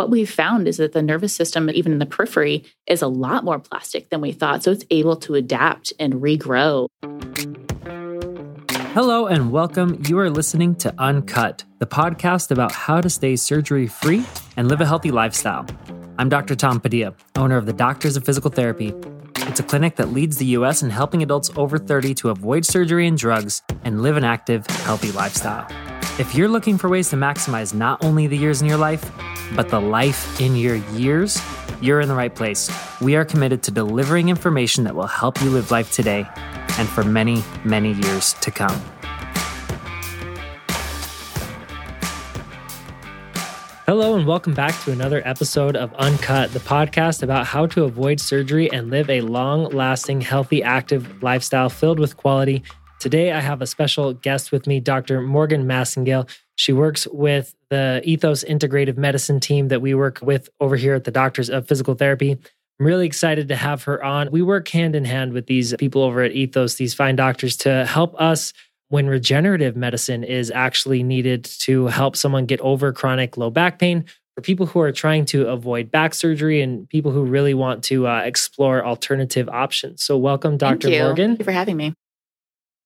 what we've found is that the nervous system, even in the periphery, is a lot more plastic than we thought. So it's able to adapt and regrow. Hello and welcome. You are listening to Uncut, the podcast about how to stay surgery free and live a healthy lifestyle. I'm Dr. Tom Padilla, owner of the Doctors of Physical Therapy. It's a clinic that leads the U.S. in helping adults over 30 to avoid surgery and drugs and live an active, healthy lifestyle. If you're looking for ways to maximize not only the years in your life, but the life in your years, you're in the right place. We are committed to delivering information that will help you live life today and for many, many years to come. Hello, and welcome back to another episode of Uncut, the podcast about how to avoid surgery and live a long lasting, healthy, active lifestyle filled with quality. Today, I have a special guest with me, Dr. Morgan Massengale. She works with the Ethos Integrative Medicine team that we work with over here at the Doctors of Physical Therapy. I'm really excited to have her on. We work hand in hand with these people over at Ethos, these fine doctors, to help us when regenerative medicine is actually needed to help someone get over chronic low back pain, for people who are trying to avoid back surgery, and people who really want to uh, explore alternative options. So, welcome, Dr. Thank Morgan. Thank you for having me.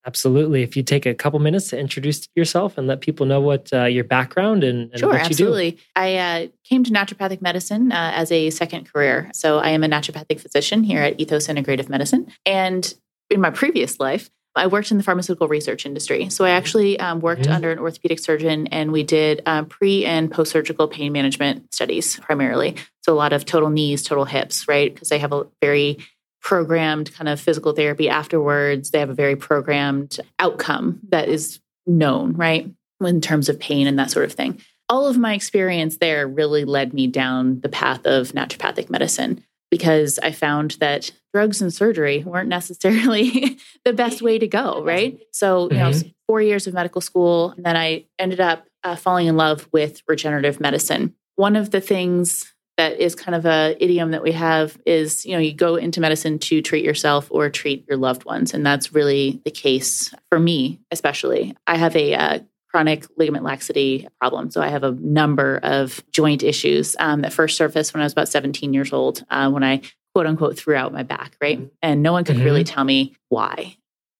Absolutely. If you take a couple minutes to introduce yourself and let people know what uh, your background and, and sure, what you absolutely. do. I uh, came to naturopathic medicine uh, as a second career. So I am a naturopathic physician here at Ethos Integrative Medicine. And in my previous life, I worked in the pharmaceutical research industry. So I actually um, worked mm-hmm. under an orthopedic surgeon and we did um, pre and post surgical pain management studies primarily. So a lot of total knees, total hips, right? Because they have a very programmed kind of physical therapy afterwards. They have a very programmed outcome that is known, right? In terms of pain and that sort of thing. All of my experience there really led me down the path of naturopathic medicine because I found that drugs and surgery weren't necessarily the best way to go, right? So, you mm-hmm. know, four years of medical school, and then I ended up uh, falling in love with regenerative medicine. One of the things that is kind of a idiom that we have is you know you go into medicine to treat yourself or treat your loved ones. And that's really the case for me especially. I have a uh, chronic ligament laxity problem. So i have a number of joint issues um, that first surfaced when i was about 17 years old uh, when i quote unquote threw out my back right? Mm-hmm. and no one could mm-hmm. really tell me why.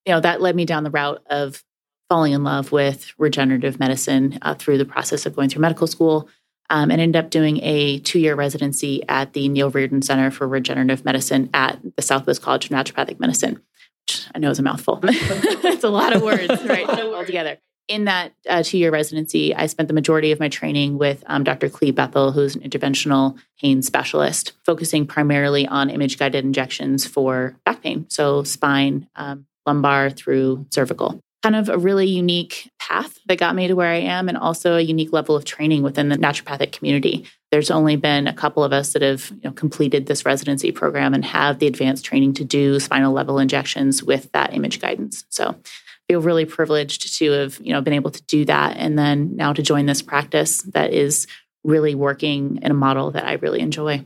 You know that led me down the route of falling in love with regenerative medicine uh, through the process of going through medical school um, and ended up doing a two year residency at the Neil Riordan Center for Regenerative Medicine at the Southwest College of Naturopathic Medicine, which I know is a mouthful. it's a lot of words, right? So all together. In that uh, two year residency, I spent the majority of my training with um, Dr. Cleve Bethel, who's an interventional pain specialist, focusing primarily on image guided injections for back pain, so spine, um, lumbar through cervical kind of a really unique path that got me to where I am, and also a unique level of training within the naturopathic community. There's only been a couple of us that have you know, completed this residency program and have the advanced training to do spinal level injections with that image guidance. So I feel really privileged to have you know been able to do that, and then now to join this practice that is really working in a model that I really enjoy.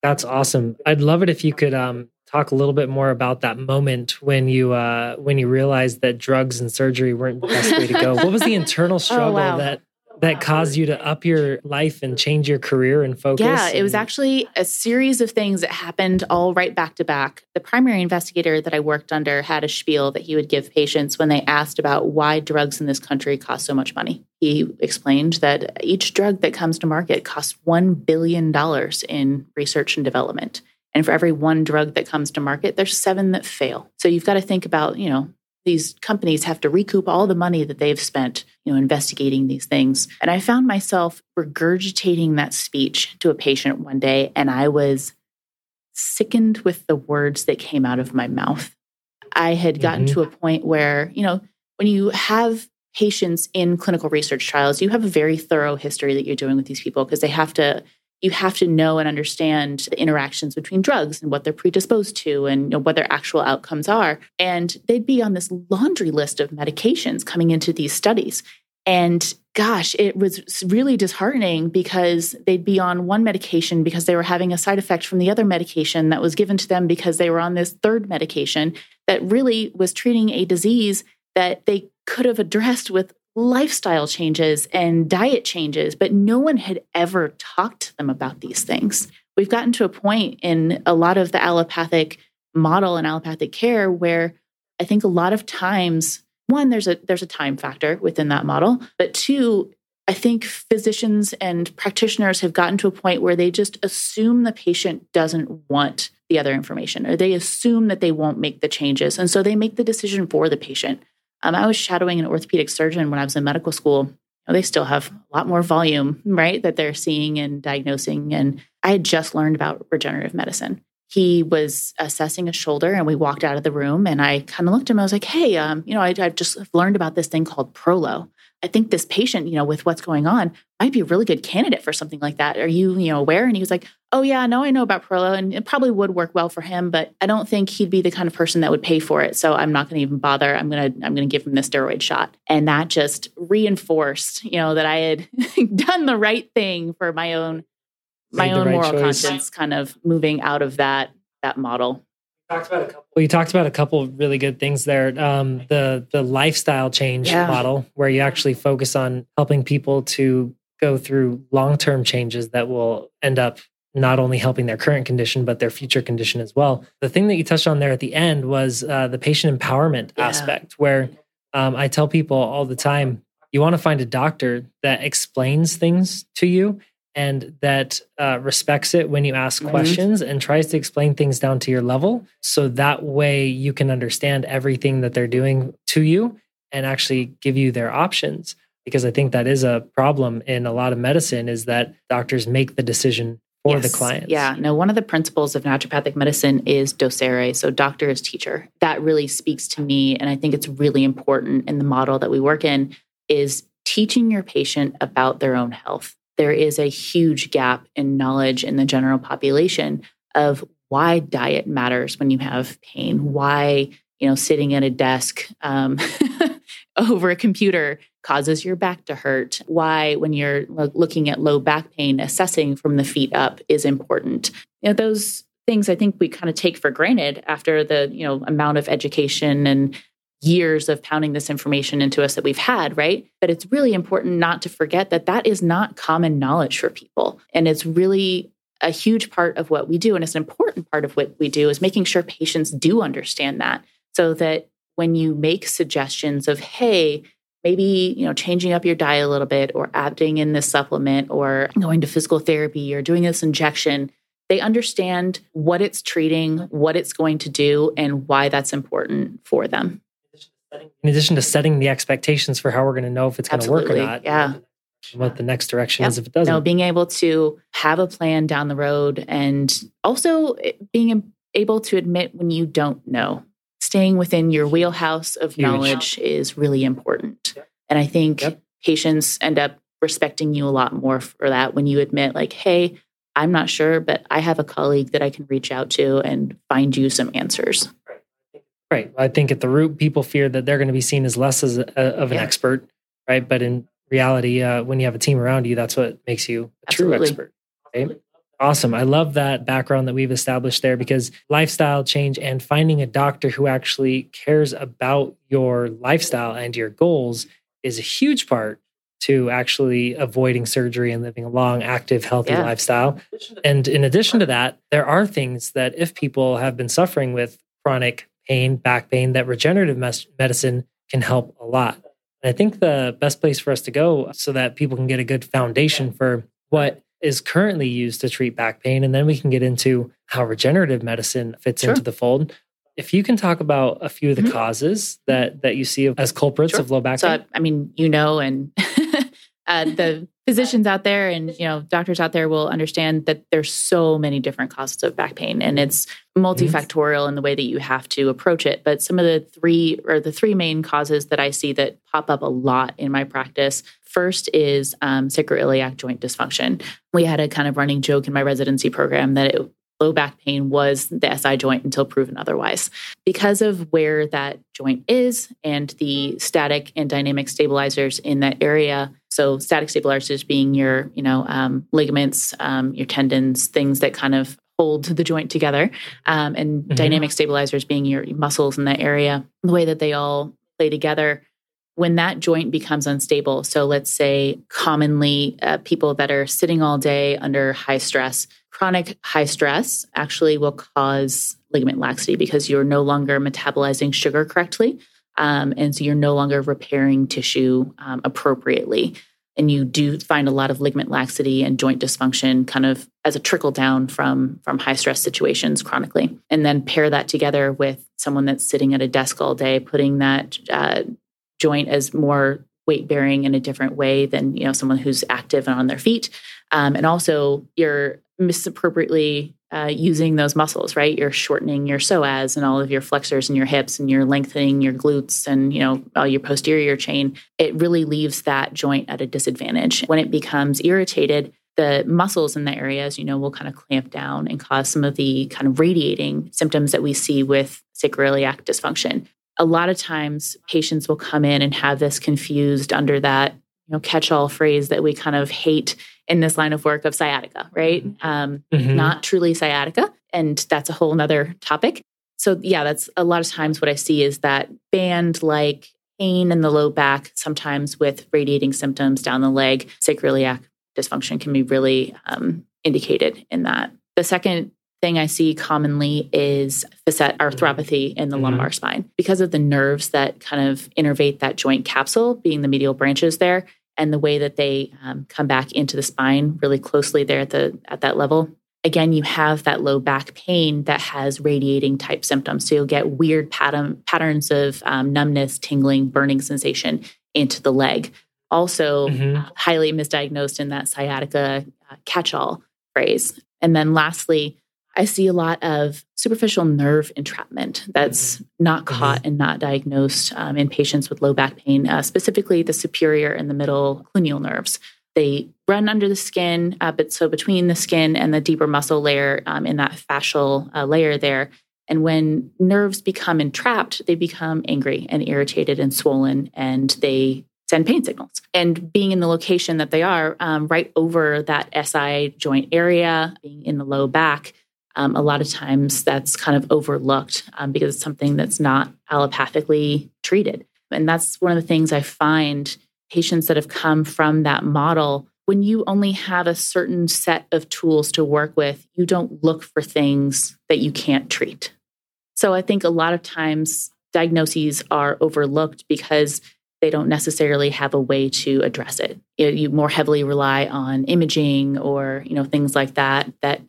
That's awesome. I'd love it if you could um, talk a little bit more about that moment when you uh, when you realized that drugs and surgery weren't the best way to go. what was the internal oh, struggle oh, wow. that that caused you to up your life and change your career and focus? Yeah, and- it was actually a series of things that happened all right back to back. The primary investigator that I worked under had a spiel that he would give patients when they asked about why drugs in this country cost so much money. He explained that each drug that comes to market costs $1 billion in research and development. And for every one drug that comes to market, there's seven that fail. So you've got to think about, you know, these companies have to recoup all the money that they've spent, you know, investigating these things. And I found myself regurgitating that speech to a patient one day, and I was sickened with the words that came out of my mouth. I had gotten mm-hmm. to a point where, you know, when you have patients in clinical research trials, you have a very thorough history that you're doing with these people because they have to you have to know and understand the interactions between drugs and what they're predisposed to and you know, what their actual outcomes are. And they'd be on this laundry list of medications coming into these studies. And gosh, it was really disheartening because they'd be on one medication because they were having a side effect from the other medication that was given to them because they were on this third medication that really was treating a disease that they could have addressed with lifestyle changes and diet changes, but no one had ever talked to them about these things. We've gotten to a point in a lot of the allopathic model and allopathic care where I think a lot of times one there's a there's a time factor within that model, but two I think physicians and practitioners have gotten to a point where they just assume the patient doesn't want the other information or they assume that they won't make the changes. And so they make the decision for the patient. Um, I was shadowing an orthopedic surgeon when I was in medical school. they still have a lot more volume, right, that they're seeing and diagnosing. And I had just learned about regenerative medicine. He was assessing a shoulder, and we walked out of the room. And I kind of looked at him. I was like, "Hey, um, you know, I, I've just learned about this thing called Prolo. I think this patient, you know, with what's going on, might be a really good candidate for something like that. Are you, you know, aware?" And he was like, "Oh yeah, no, I know about Prolo, and it probably would work well for him, but I don't think he'd be the kind of person that would pay for it. So I'm not going to even bother. I'm gonna, I'm gonna give him the steroid shot." And that just reinforced, you know, that I had done the right thing for my own, my own right moral choice. conscience, kind of moving out of that that model. Talked about a couple. Well, you talked about a couple really good things there. Um, the the lifestyle change yeah. model, where you actually focus on helping people to go through long term changes that will end up not only helping their current condition but their future condition as well. The thing that you touched on there at the end was uh, the patient empowerment yeah. aspect, where um, I tell people all the time, you want to find a doctor that explains things to you and that uh, respects it when you ask mm-hmm. questions and tries to explain things down to your level. So that way you can understand everything that they're doing to you and actually give you their options. Because I think that is a problem in a lot of medicine is that doctors make the decision for yes. the client. Yeah. No, one of the principles of naturopathic medicine is docere. So doctor is teacher. That really speaks to me. And I think it's really important in the model that we work in is teaching your patient about their own health there is a huge gap in knowledge in the general population of why diet matters when you have pain, why you know sitting at a desk um, over a computer causes your back to hurt, why when you're looking at low back pain, assessing from the feet up is important. You know those things I think we kind of take for granted after the you know amount of education and years of pounding this information into us that we've had, right? But it's really important not to forget that that is not common knowledge for people. And it's really a huge part of what we do. And it's an important part of what we do is making sure patients do understand that so that when you make suggestions of, hey, maybe you know changing up your diet a little bit or adding in this supplement or going to physical therapy or doing this injection they understand what it's treating what it's going to do and why that's important for them in addition to setting the expectations for how we're going to know if it's going to work or not. Yeah. What the next direction yep. is if it doesn't. No, being able to have a plan down the road and also eh, being able to admit when you don't know. Staying within your wheelhouse of Huge. knowledge is really important. Yep. And I think yep. patients end up respecting you a lot more for that when you admit, like, hey, I'm not sure, but I have a colleague that I can reach out to and find you some answers. Right. I think at the root, people fear that they're going to be seen as less as a, of an yeah. expert, right? But in reality, uh, when you have a team around you, that's what makes you a Absolutely. true expert. Right? Awesome. I love that background that we've established there because lifestyle change and finding a doctor who actually cares about your lifestyle and your goals is a huge part to actually avoiding surgery and living a long, active, healthy yeah. lifestyle. And in addition to that, there are things that if people have been suffering with chronic pain, back pain, that regenerative medicine can help a lot. And I think the best place for us to go so that people can get a good foundation for what is currently used to treat back pain, and then we can get into how regenerative medicine fits sure. into the fold. If you can talk about a few of the mm-hmm. causes that that you see as culprits sure. of low back pain. So, I mean, you know, and uh, the physicians out there and you know doctors out there will understand that there's so many different causes of back pain and it's multifactorial in the way that you have to approach it. But some of the three or the three main causes that i see that pop up a lot in my practice first is um, sacroiliac joint dysfunction. We had a kind of running joke in my residency program that it, low back pain was the SI joint until proven otherwise. Because of where that joint is and the static and dynamic stabilizers in that area. So static stabilizers being your, you know, um, ligaments, um, your tendons, things that kind of hold the joint together, um, and mm-hmm. dynamic stabilizers being your muscles in that area. The way that they all play together when that joint becomes unstable, so let's say commonly uh, people that are sitting all day under high stress, chronic high stress actually will cause ligament laxity because you're no longer metabolizing sugar correctly. Um, and so you're no longer repairing tissue um, appropriately. And you do find a lot of ligament laxity and joint dysfunction kind of as a trickle down from, from high stress situations chronically. And then pair that together with someone that's sitting at a desk all day, putting that uh, joint as more weight bearing in a different way than you know someone who's active and on their feet. Um, and also you're misappropriately uh, using those muscles right? You're shortening your psoas and all of your flexors and your hips and you're lengthening your glutes and you know all your posterior chain. It really leaves that joint at a disadvantage. When it becomes irritated the muscles in the areas you know will kind of clamp down and cause some of the kind of radiating symptoms that we see with sacroiliac dysfunction a lot of times patients will come in and have this confused under that you know catch-all phrase that we kind of hate in this line of work of sciatica right mm-hmm. um, mm-hmm. not truly sciatica and that's a whole nother topic so yeah that's a lot of times what i see is that band like pain in the low back sometimes with radiating symptoms down the leg sacroiliac dysfunction can be really um, indicated in that the second thing I see commonly is facet arthropathy in the mm-hmm. lumbar spine because of the nerves that kind of innervate that joint capsule, being the medial branches there, and the way that they um, come back into the spine really closely there at the at that level. Again, you have that low back pain that has radiating type symptoms. So you'll get weird pattern, patterns of um, numbness, tingling, burning sensation into the leg. Also, mm-hmm. uh, highly misdiagnosed in that sciatica uh, catch all phrase. And then lastly, I see a lot of superficial nerve entrapment that's mm-hmm. not mm-hmm. caught and not diagnosed um, in patients with low back pain, uh, specifically the superior and the middle cluneal nerves. They run under the skin, uh, but so between the skin and the deeper muscle layer um, in that fascial uh, layer there. And when nerves become entrapped, they become angry and irritated and swollen, and they send pain signals. And being in the location that they are, um, right over that SI joint area, being in the low back, um, a lot of times that's kind of overlooked um, because it's something that's not allopathically treated. And that's one of the things I find patients that have come from that model. When you only have a certain set of tools to work with, you don't look for things that you can't treat. So I think a lot of times diagnoses are overlooked because they don't necessarily have a way to address it. You, know, you more heavily rely on imaging or you know things like that that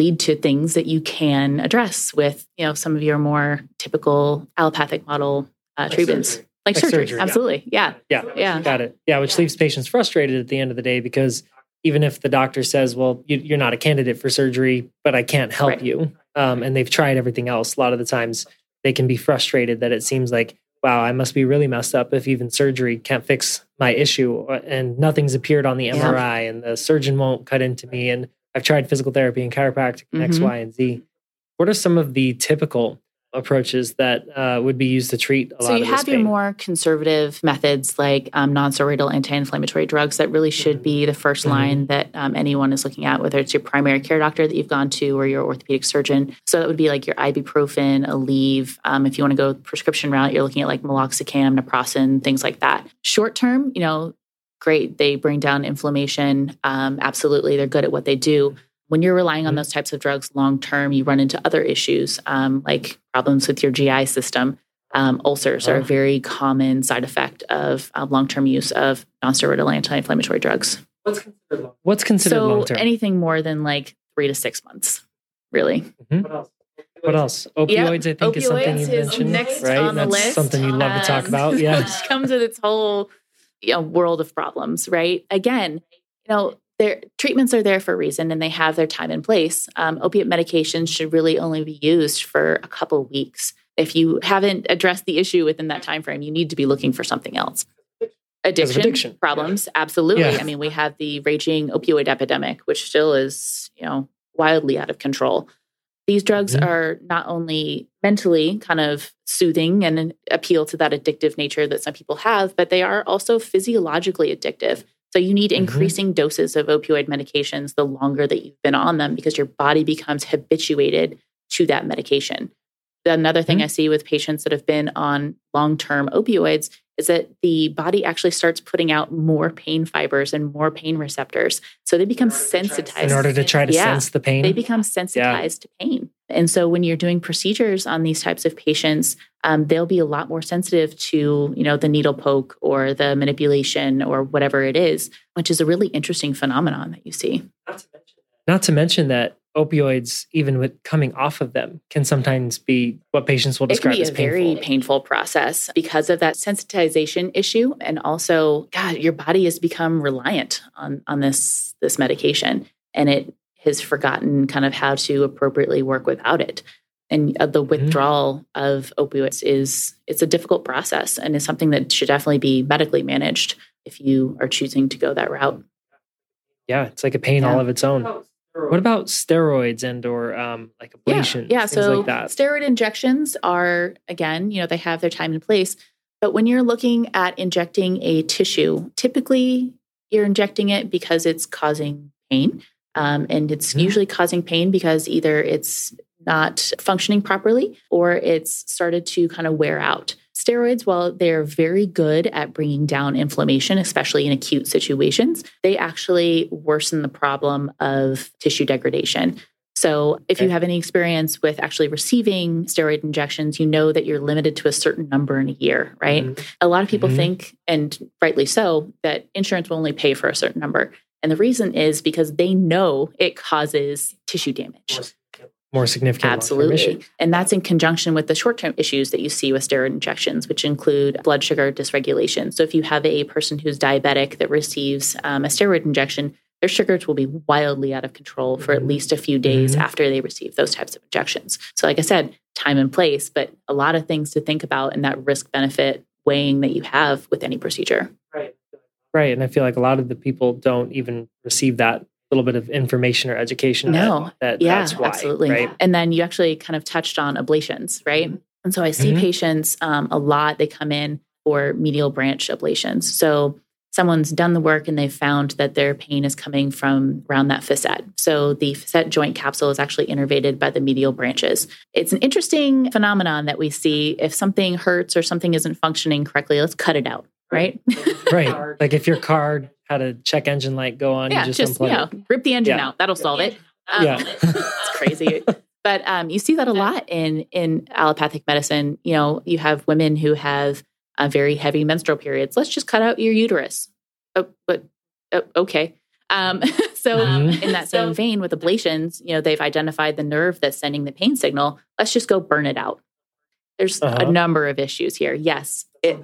lead to things that you can address with you know some of your more typical allopathic model uh, like treatments surgery. like, like surgery. surgery. absolutely yeah. yeah yeah got it yeah which leaves patients frustrated at the end of the day because even if the doctor says well you, are not a candidate for surgery but i can't help right. you um, and they've tried everything else a lot of the times they can be frustrated that it seems like wow i must be really messed up if even surgery can't fix my issue uh, and nothing's appeared on the mri yeah. and the surgeon won't cut into me and I've tried physical therapy and chiropractic, mm-hmm. X, Y, and Z. What are some of the typical approaches that uh, would be used to treat a so lot of So you have your more conservative methods like um, non-steroidal anti-inflammatory drugs that really should be the 1st mm-hmm. line that um, anyone is looking at whether it's your primary care doctor that you've gone to or your orthopedic surgeon so that would be like your ibuprofen aleve um, if you want to go prescription route you're looking at like meloxicam naproxen things like that short term you know great. They bring down inflammation. Um, absolutely, they're good at what they do. When you're relying on mm-hmm. those types of drugs long term, you run into other issues um, like problems with your GI system. Um, ulcers are a oh. very common side effect of uh, long term use of nonsteroidal anti inflammatory drugs. What's considered long? What's considered so long term? Anything more than like three to six months, really. Mm-hmm. What else? What else? Opioids, yep. I think, Opioids is something you mentioned, right? That's list. something you love to talk about. Yeah, which comes with its whole you know, world of problems, right? Again, you know, their treatments are there for a reason and they have their time and place. Um, opiate medications should really only be used for a couple weeks. If you haven't addressed the issue within that time frame, you need to be looking for something else. Addiction, addiction. problems, absolutely. Yeah. I mean, we have the raging opioid epidemic, which still is, you know, wildly out of control. These drugs mm-hmm. are not only mentally kind of soothing and appeal to that addictive nature that some people have, but they are also physiologically addictive. So you need mm-hmm. increasing doses of opioid medications the longer that you've been on them because your body becomes habituated to that medication. Another thing mm-hmm. I see with patients that have been on long term opioids is that the body actually starts putting out more pain fibers and more pain receptors. So they become sensitized. In order to try to Yeah. sense the pain. They become sensitized to pain. And so when you're doing procedures on these types of patients, um, they'll be a lot more sensitive to, you know, the needle poke or the manipulation or whatever it is, which is a really interesting phenomenon that you see. Not to mention that opioids, even with coming off of them, can sometimes be what patients will It can describe be as a very painful. painful process because of that sensitization issue, and also, God, your body has become reliant on on this this medication, and it has forgotten kind of how to appropriately work without it. And uh, the withdrawal of opioids is it's a difficult process, and is something that should definitely be medically managed if you are choosing to go that route. Yeah, it's like a pain Yeah. all of its own. What about steroids and or um, like ablation? Yeah, yeah. things So like that. steroid injections are again, you know, they have their time and place. But when you're looking at injecting a tissue, typically you're injecting it because it's causing pain, um, and it's Mhm. usually causing pain because either it's not functioning properly or it's started to kind of wear out. Steroids, while they're very good at bringing down inflammation, especially in acute situations, they actually worsen the problem of tissue degradation. So, if you have any experience with actually receiving steroid injections, you know that you're limited to a certain number in a year, right? Mhm. A lot of people Mhm. think, and rightly so, that insurance will only pay for a certain number. And the reason is because they know it causes tissue damage. More significant. Absolutely. issue. And that's in conjunction with the short term issues that you see with steroid injections, which include blood sugar dysregulation. So if you have a person who's diabetic that receives um, a steroid injection, their sugars will be wildly out of control for at Mhm. least a few days Mhm. after they receive those types of injections. So, like I said, time and place, but a lot of things to think about in that risk benefit weighing that you have with any procedure. Right. Right. And I feel like a lot of the people don't even receive that little bit of information or education. No. That, Yeah, that's why. absolutely. Right. And then you actually kind of touched on ablations, right? And so I see Mhm. patients um, a lot. They come in for medial branch ablations. So someone's done the work and they've found that their pain is coming from around that facet. So the facet joint capsule is actually innervated by the medial branches. It's an interesting phenomenon that we see. If something hurts or something isn't functioning correctly, let's cut it out, right? Right. Like if your car had a check engine light go on, yeah, you just, just, you unplug know, it. rip the engine Yeah. out. That'll solve it. Um, Yeah. it's crazy. But um, you see that a lot in in allopathic medicine. You know, you have women who have uh, very heavy menstrual periods. Let's just cut out your uterus. Oh, but oh, okay. Um, so Mhm. in that same vein, with ablations, you know, they've identified the nerve that's sending the pain signal. Let's just go burn it out. There's Uh-huh. a number of issues here. Yes, it,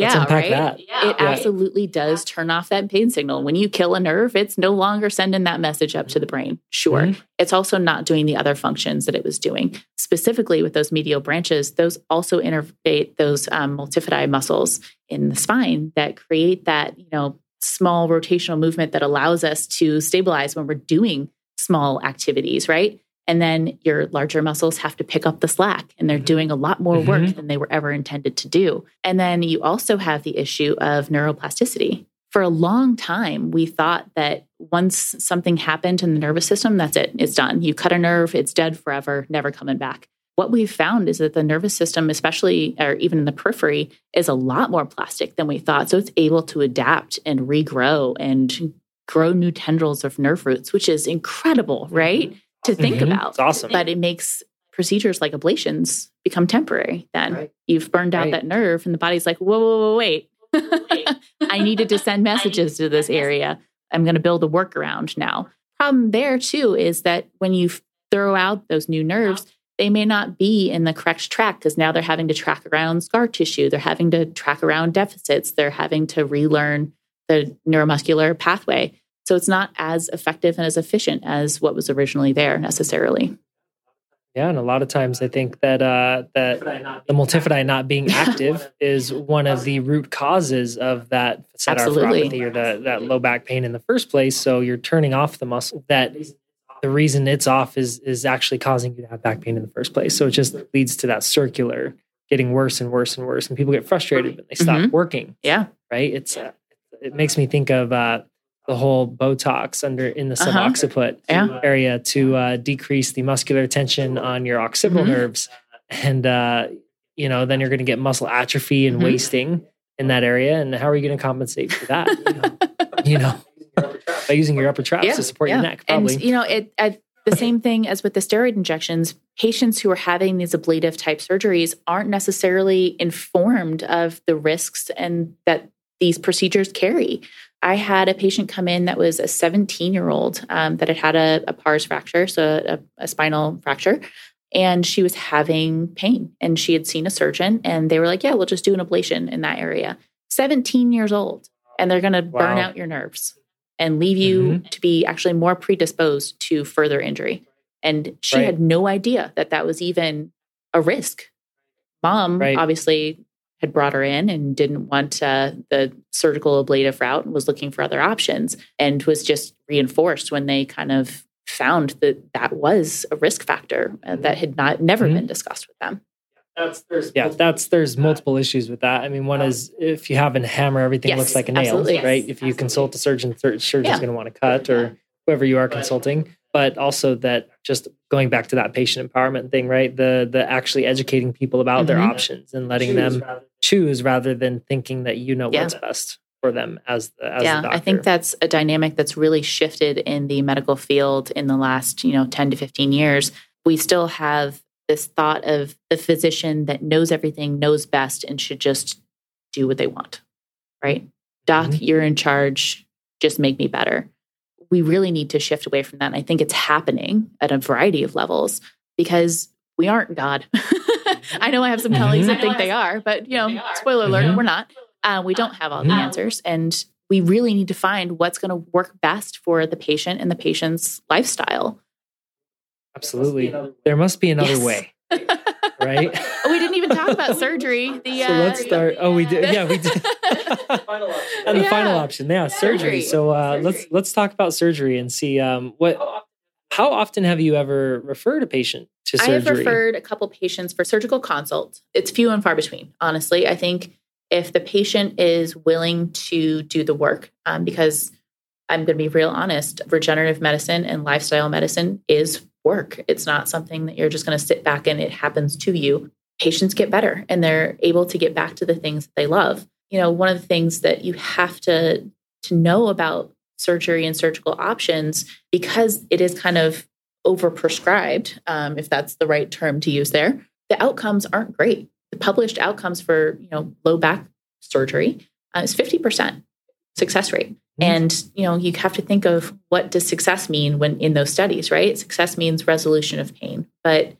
yeah, unpack right. that. It Yeah. absolutely does turn off that pain signal. When you kill a nerve, it's no longer sending that message up to the brain. Sure. Mhm. It's also not doing the other functions that it was doing. Specifically with those medial branches, those also innervate those um, multifidi muscles in the spine that create that, you know, small rotational movement that allows us to stabilize when we're doing small activities, right? And then your larger muscles have to pick up the slack and they're doing a lot more work Mhm. than they were ever intended to do. And then you also have the issue of neuroplasticity. For a long time, we thought that once something happened in the nervous system, that's it, it's done. You cut a nerve, it's dead forever, never coming back. What we've found is that the nervous system, especially or even in the periphery, is a lot more plastic than we thought. So it's able to adapt and regrow and grow new tendrils of nerve roots, which is incredible, right? To think Mhm. about It's awesome. but it makes procedures like ablations become temporary then Right. you've burned out Right. that nerve and the body's like whoa whoa, whoa wait i needed to send messages to this area i'm going to build a workaround now problem there too is that when you throw out those new nerves they may not be in the correct track because now they're having to track around scar tissue they're having to track around deficits they're having to relearn the neuromuscular pathway so it's not as effective and as efficient as what was originally there necessarily Yeah, and a lot of times I think that uh, that the multifidi not being active is one of the root causes of that facet Absolutely. arthropathy or the, that low back pain in the first place. So you're turning off the muscle that the reason it's off is is actually causing you to have back pain in the first place. So it just leads to that circular getting worse and worse and worse, and people get frustrated when they stop Mhm. working. yeah Right? It's uh, it makes me think of uh, the whole Botox under in the Uh-huh. subocciput Yeah. area to uh, decrease the muscular tension on your occipital Mhm. nerves, and uh, you know then you're going to get muscle atrophy and Mhm. wasting. in that area. And how are you going to compensate for that? You know, you know by using your upper traps Yeah, to support yeah. your neck, probably. And you know, it I, the same thing as with the steroid injections. Patients who are having these ablative type surgeries aren't necessarily informed of the risks and that these procedures carry. I had a patient come in that was a 17 year old um, that had had a, a pars fracture, so a, a spinal fracture, and she was having pain. And she had seen a surgeon, and they were like, "Yeah, we'll just do an ablation in that area." 17 years old, and they're going to burn out your nerves and leave you to be actually more predisposed to further injury. And she Right. had no idea that that was even a risk. Mom Right. obviously had brought her in and didn't want uh, the surgical ablative route and was looking for other options and was just reinforced when they kind of found that that was a risk factor uh, that had not never Mhm. been discussed with them. yeah, that's there's multiple issues with that. I mean, one is if you have a hammer, everything Yes, looks like a nail, absolutely. right? If you consult a surgeon, the surgeon's Yeah. going to want to cut or whoever you are consulting. But also that just going back to that patient empowerment thing, right? The the actually educating people about their Mhm. options and letting them choose rather than thinking that you know Yeah. what's best for them as the as yeah, I think that's a dynamic that's really shifted in the medical field in the last, you know, 10 to 15 years. We still have this thought of the physician that knows everything, knows best, and should just do what they want. Right? Doc, Mhm. you're in charge, just make me better. We really need to shift away from that. And I think it's happening at a variety of levels because we aren't God. I know I have some colleagues that think they are, but you know, spoiler alert, Mhm. we're not. Uh, we don't have all the Mhm. answers, and we really need to find what's going to work best for the patient and the patient's lifestyle. Absolutely. There must be another Yes. way, right? Oh, we didn't even talk about surgery. The, so uh, let's start. Oh, we did. Yeah, we did. and the Yeah. final option, yeah, surgery. Surgery. So uh, let's let's talk about surgery and see um, what. How often have you ever referred a patient to surgery? I have referred a couple patients for surgical consult. It's few and far between, honestly. I think if the patient is willing to do the work, um, because I'm going to be real honest, regenerative medicine and lifestyle medicine is work. It's not something that you're just going to sit back and it happens to you. Patients get better and they're able to get back to the things that they love. You know, one of the things that you have to to know about surgery and surgical options because it is kind of overprescribed, um, if that's the right term to use there, the outcomes aren't great. The published outcomes for you know low back surgery uh, is fifty percent success rate, Mm-hmm. and you know you have to think of what does success mean when in those studies, right? Success means resolution of pain, but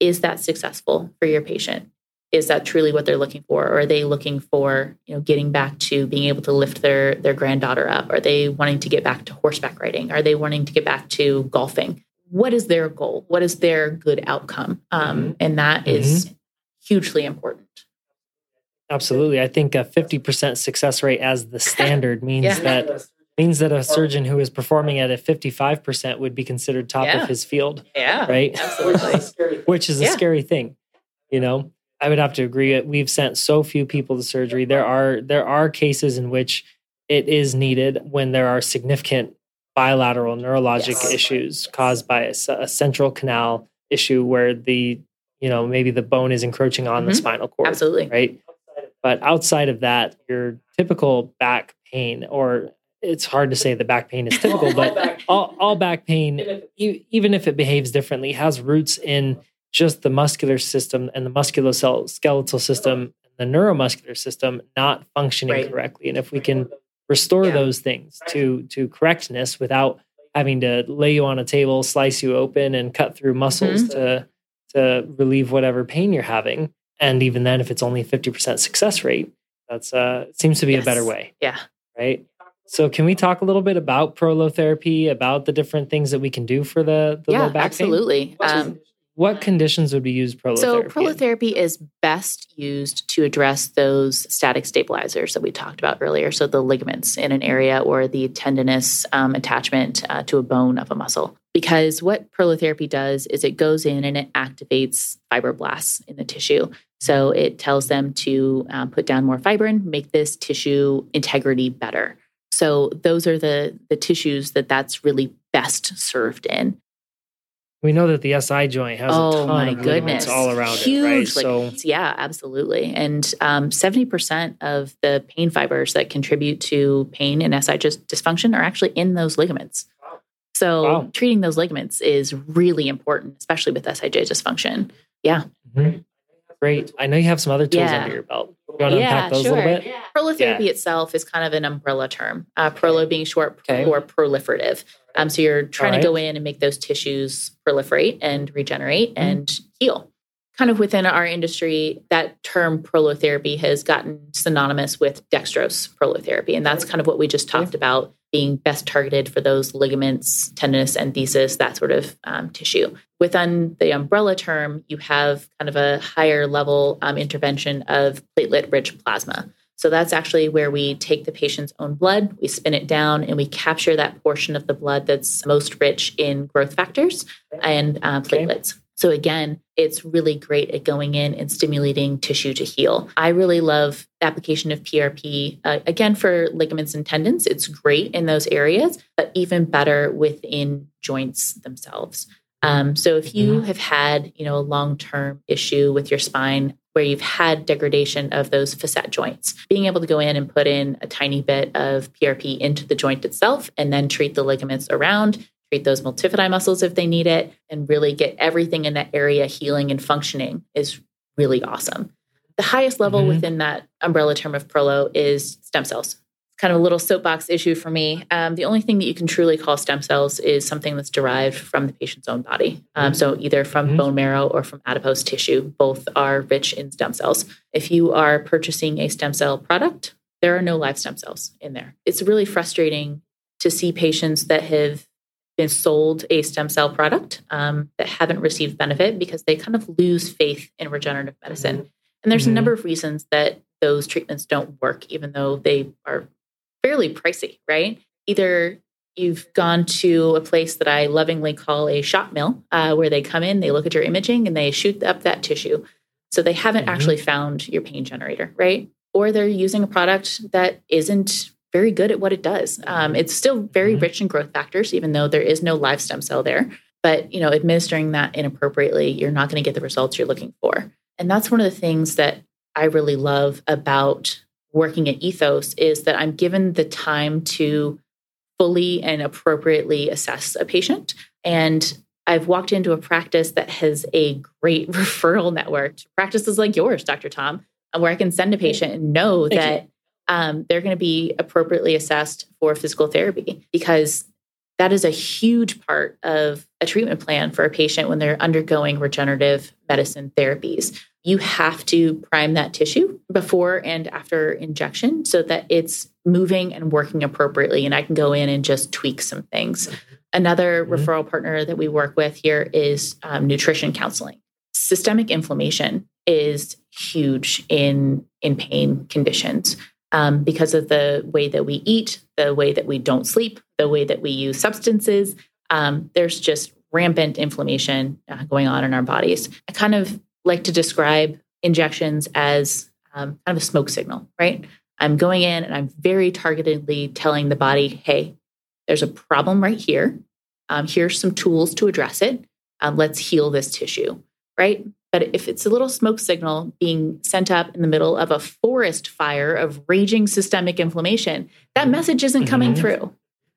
is that successful for your patient? Is that truly what they're looking for, or are they looking for you know getting back to being able to lift their their granddaughter up? Are they wanting to get back to horseback riding? Are they wanting to get back to golfing? What is their goal? What is their good outcome? Um, mm-hmm. and that is mm-hmm. hugely important. Absolutely, I think a fifty percent success rate as the standard means Yeah. that means that a surgeon who is performing at a fifty five percent would be considered top Yeah. of his field, Yeah, right? absolutely. Which is a Yeah. scary thing, you know. I would have to agree. We've sent so few people to surgery. There are there are cases in which it is needed when there are significant bilateral neurologic Yes. issues caused by a central canal issue where the you know maybe the bone is encroaching on the Mhm. spinal cord Absolutely. right but outside of that your typical back pain or it's hard to say the back pain is typical but all, all back pain even if it behaves differently has roots in just the muscular system and the musculoskeletal system and the neuromuscular system not functioning Right. correctly and if we can restore Yeah. those things to to correctness without having to lay you on a table slice you open and cut through muscles Mm-hmm. to to relieve whatever pain you're having and even then if it's only 50% success rate that's uh seems to be a better way Yeah. right so can we talk a little bit about prolotherapy about the different things that we can do for the, the yeah, low back absolutely. pain Um, what conditions would we use prolotherapy So, in? prolotherapy is best used to address those static stabilizers that we talked about earlier. So, the ligaments in an area or the tendinous um, attachment uh, to a bone of a muscle. Because what prolotherapy does is it goes in and it activates fibroblasts in the tissue. So, it tells them to um, put down more fibrin, make this tissue integrity better. So, those are the, the tissues that that's really best served in. We know that the SI joint has oh a ton my of goodness, all around huge it, right? So yeah, absolutely. And um, seventy percent of the pain fibers that contribute to pain and SI just dysfunction are actually in those ligaments. So Wow. treating those ligaments is really important, especially with SIJ dysfunction. Yeah. Mhm. great. I know you have some other tools Yeah. under your belt. You want to unpack those a little bit? Prolotherapy itself is kind of an umbrella term. Uh, prolo being short Okay. for proliferative. Um, so you're trying All to go in and make those tissues proliferate and regenerate Mm-hmm. and heal. Kind of within our industry, that term prolotherapy has gotten synonymous with dextrose prolotherapy. And that's kind of what we just talked about being best targeted for those ligaments, tendinous, enthesis, that sort of um, tissue. Within the umbrella term, you have kind of a higher level um, intervention of platelet rich plasma. So that's actually where we take the patient's own blood, we spin it down, and we capture that portion of the blood that's most rich in growth factors and uh, Okay. So again, it's really great at going in and stimulating tissue to heal. I really love application of PRP. Uh, again, for ligaments and tendons, it's great in those areas, but even better within joints themselves. Um, so if you have had, you know, a long-term issue with your spine where you've had degradation of those facet joints, being able to go in and put in a tiny bit of PRP into the joint itself and then treat the ligaments around, treat those multifidi muscles if they need it, and really get everything in that area healing and functioning is really awesome. The highest level Mhm. within that umbrella term of Prolo is stem cells. Kind of a little soapbox issue for me. Um, the only thing that you can truly call stem cells is something that's derived from the patient's own body. Um, so either from Mhm. bone marrow or from adipose tissue, both are rich in stem cells. If you are purchasing a stem cell product, there are no live stem cells in there. It's really frustrating to see patients that have been sold a stem cell product um, that haven't received benefit because they kind of lose faith in regenerative medicine. And there's Mhm. a number of reasons that those treatments don't work, even though they are fairly pricey, right? Either you've gone to a place that I lovingly call a shot mill, uh, where they come in, they look at your imaging, and they shoot up that tissue. So they haven't Mhm. actually found your pain generator, right? Or they're using a product that isn't very good at what it does. Um, it's still very Mhm. rich in growth factors, even though there is no live stem cell there. But you know, administering that inappropriately, you're not going to get the results you're looking for. And that's one of the things that I really love about working at Ethos is that I'm given the time to fully and appropriately assess a patient. And I've walked into a practice that has a great referral network to practices like yours, Dr. Tom, where I can send a patient and know that um, they're going to be appropriately assessed for physical therapy because that is a huge part of a treatment plan for a patient when they're undergoing regenerative medicine therapies. You have to prime that tissue before and after injection so that it's moving and working appropriately. And I can go in and just tweak some things. Another Mhm. referral partner that we work with here is um, nutrition counseling. Systemic inflammation is huge in in pain conditions um, because of the way that we eat, the way that we don't sleep, the way that we use substances. Um, there's just rampant inflammation uh, going on in our bodies. I kind of like to describe injections as um, kind of a smoke signal, right? I'm going in and I'm very targetedly telling the body, hey, there's a problem right here. Um, here's some tools to address it. Um, let's heal this tissue, right? But if it's a little smoke signal being sent up in the middle of a forest fire of raging systemic inflammation, that message isn't coming Mhm. through.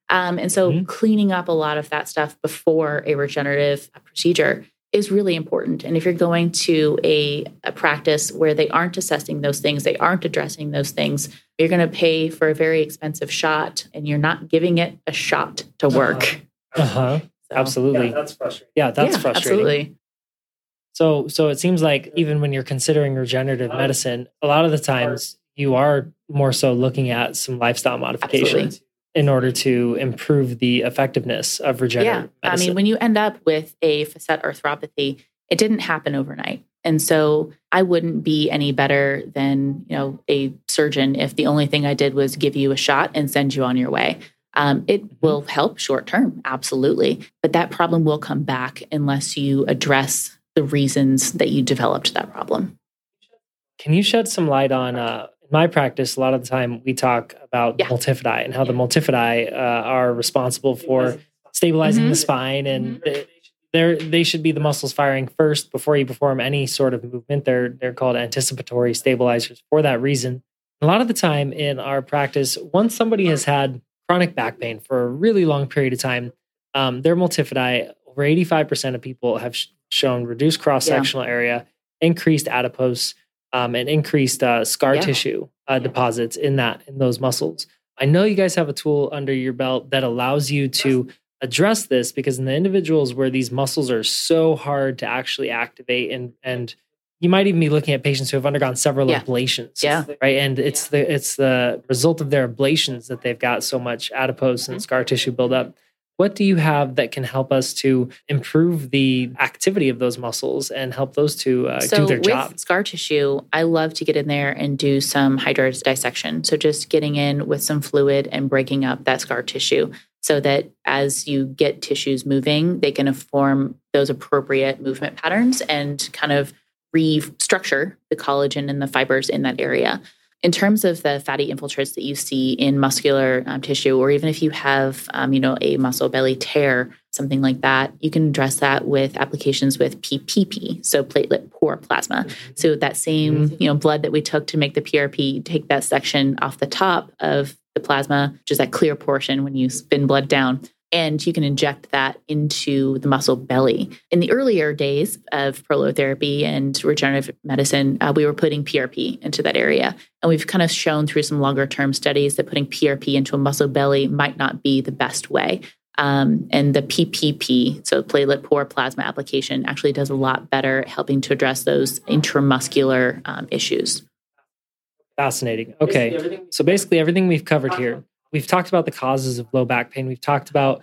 Um, and so, Mhm. cleaning up a lot of that stuff before a regenerative procedure is really important. And if you're going to a, a practice where they aren't assessing those things, they aren't addressing those things, you're going to pay for a very expensive shot and you're not giving it a shot to work. Uh huh. So, Absolutely. that's frustrating. Yeah, that's yeah, frustrating. Absolutely. So, so it seems like even when you're considering regenerative medicine, a lot of the times you are more so looking at some lifestyle modifications in order to improve the effectiveness of regenerative Yeah. regenerative I medicine. mean, when you end up with a facet arthropathy, it didn't happen overnight. And so I wouldn't be any better than, you know, a surgeon if the only thing I did was give you a shot and send you on your way. Um, it Mm-hmm. will help short term, absolutely. But that problem will come back unless you address the reasons that you developed that problem. Can you shed some light on? Uh, in my practice, a lot of the time we talk about Yeah. multifidi and how the multifidi uh, are responsible for stabilizing Mhm. the spine and the, they're they should be the muscles firing first before you perform any sort of movement. They're they're called anticipatory stabilizers for that reason. A lot of the time in our practice, once somebody has had chronic back pain for a really long period of time, um, their multifidi, over 85% of people have sh- shown reduced cross sectional yeah. area, increased adipose, um, and increased uh, scar yeah. tissue uh, deposits in that in those muscles. I know you guys have a tool under your belt that allows you to address this because in the individuals where these muscles are so hard to actually activate and and you might even be looking at patients who have undergone several yeah. ablations yeah right and it's the it's the result of their ablations that they've got so much adipose and mm-hmm. scar tissue buildup what do you have that can help us to improve the activity of those muscles and help those to uh, so do their with job? Scar tissue, I love to get in there and do some hydrodissection. Dissection. So just getting in with some fluid and breaking up that scar tissue so that as you get tissues moving, they can form those appropriate movement patterns and kind of restructure the collagen and the fibers in that area. In terms of the fatty infiltrates that you see in muscular um, tissue, or even if you have, um, you know, a muscle belly tear, something like that, you can address that with applications with PPP, so platelet poor plasma. Mm-hmm. So that same, mm-hmm. you know, blood that we took to make the PRP, take that section off the top of the plasma, which is that clear portion when you spin blood down, and you can inject that into the muscle belly. In the earlier days of prolotherapy and regenerative medicine, uh, we were putting PRP into that area. And we've kind of shown through some longer term studies that putting PRP into a muscle belly might not be the best way. Um, and the PPP, so platelet poor plasma application, actually does a lot better helping to address those intramuscular um, issues. Fascinating. Okay. So basically, everything we've covered here we've talked about the causes of low back pain. We've talked about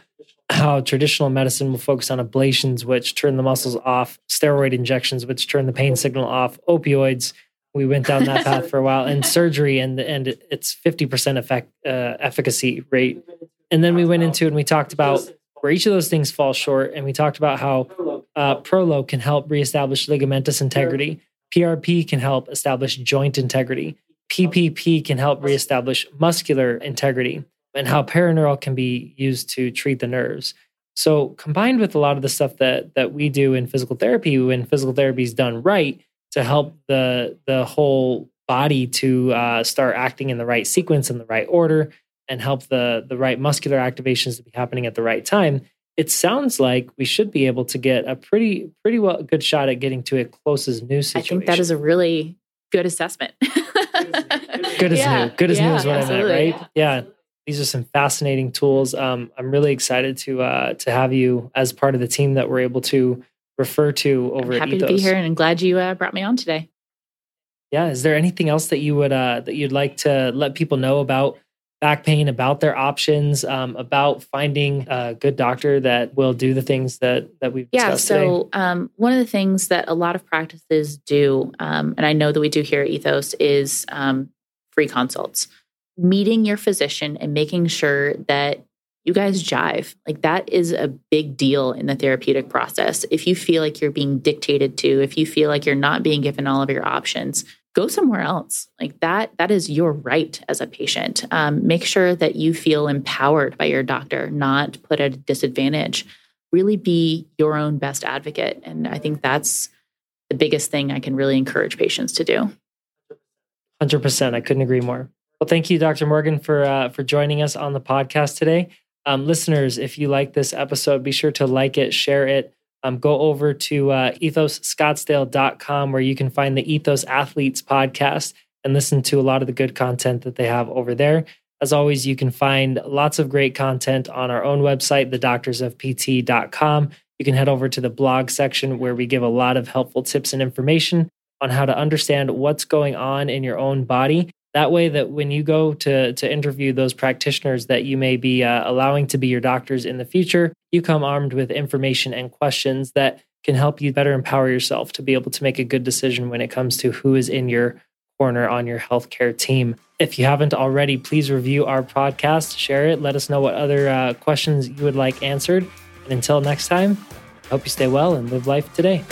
how traditional medicine will focus on ablations, which turn the muscles off, steroid injections, which turn the pain signal off, opioids. We went down that path for a while, and surgery, and and it's fifty percent effect uh, efficacy rate. And then we went into and we talked about where each of those things fall short, and we talked about how uh, Prolo can help reestablish ligamentous integrity. PRP can help establish joint integrity. PPP can help reestablish muscular integrity and how paraneural can be used to treat the nerves. So combined with a lot of the stuff that that we do in physical therapy, when physical therapy is done right to help the the whole body to uh, start acting in the right sequence in the right order and help the the right muscular activations to be happening at the right time, it sounds like we should be able to get a pretty pretty well good shot at getting to a close as new situation. I think that is a really good assessment. good as yeah. new. Good as yeah, new is what absolutely. I meant, right? Yeah. These are some fascinating tools. Um, I'm really excited to uh, to have you as part of the team that we're able to refer to over I'm happy to be here and I'm glad you uh, brought me on today. Yeah. Is there anything else that you would uh, that you'd like to let people know about back pain, about their options, um, about finding a good doctor that will do the things that that we've discussed. yeah. So um, one of the things that a lot of practices do, um, and I know that we do here at Ethos, is um, free consults. Meeting your physician and making sure that you guys jive. Like that is a big deal in the therapeutic process. If you feel like you're being dictated to, if you feel like you're not being given all of your options, go somewhere else. Like that that is your right as a patient. Um, make sure that you feel empowered by your doctor not put at a disadvantage. Really be your own best advocate. And i think that's the biggest thing i can really encourage patients to do. 100% i couldn't agree more. Well thank you dr morgan for uh, for joining us on the podcast today. Um, listeners if you like this episode be sure to like it share it um, go over to uh, ethosscottsdale.com where you can find the Ethos Athletes podcast and listen to a lot of the good content that they have over there. As always, you can find lots of great content on our own website, thedoctorsofpt.com. You can head over to the blog section where we give a lot of helpful tips and information on how to understand what's going on in your own body that way that when you go to to interview those practitioners that you may be uh, allowing to be your doctors in the future you come armed with information and questions that can help you better empower yourself to be able to make a good decision when it comes to who is in your corner on your healthcare team. If you haven't already please review our podcast share it let us know what other uh, questions you would like answered. And until next time hope you stay well and live life today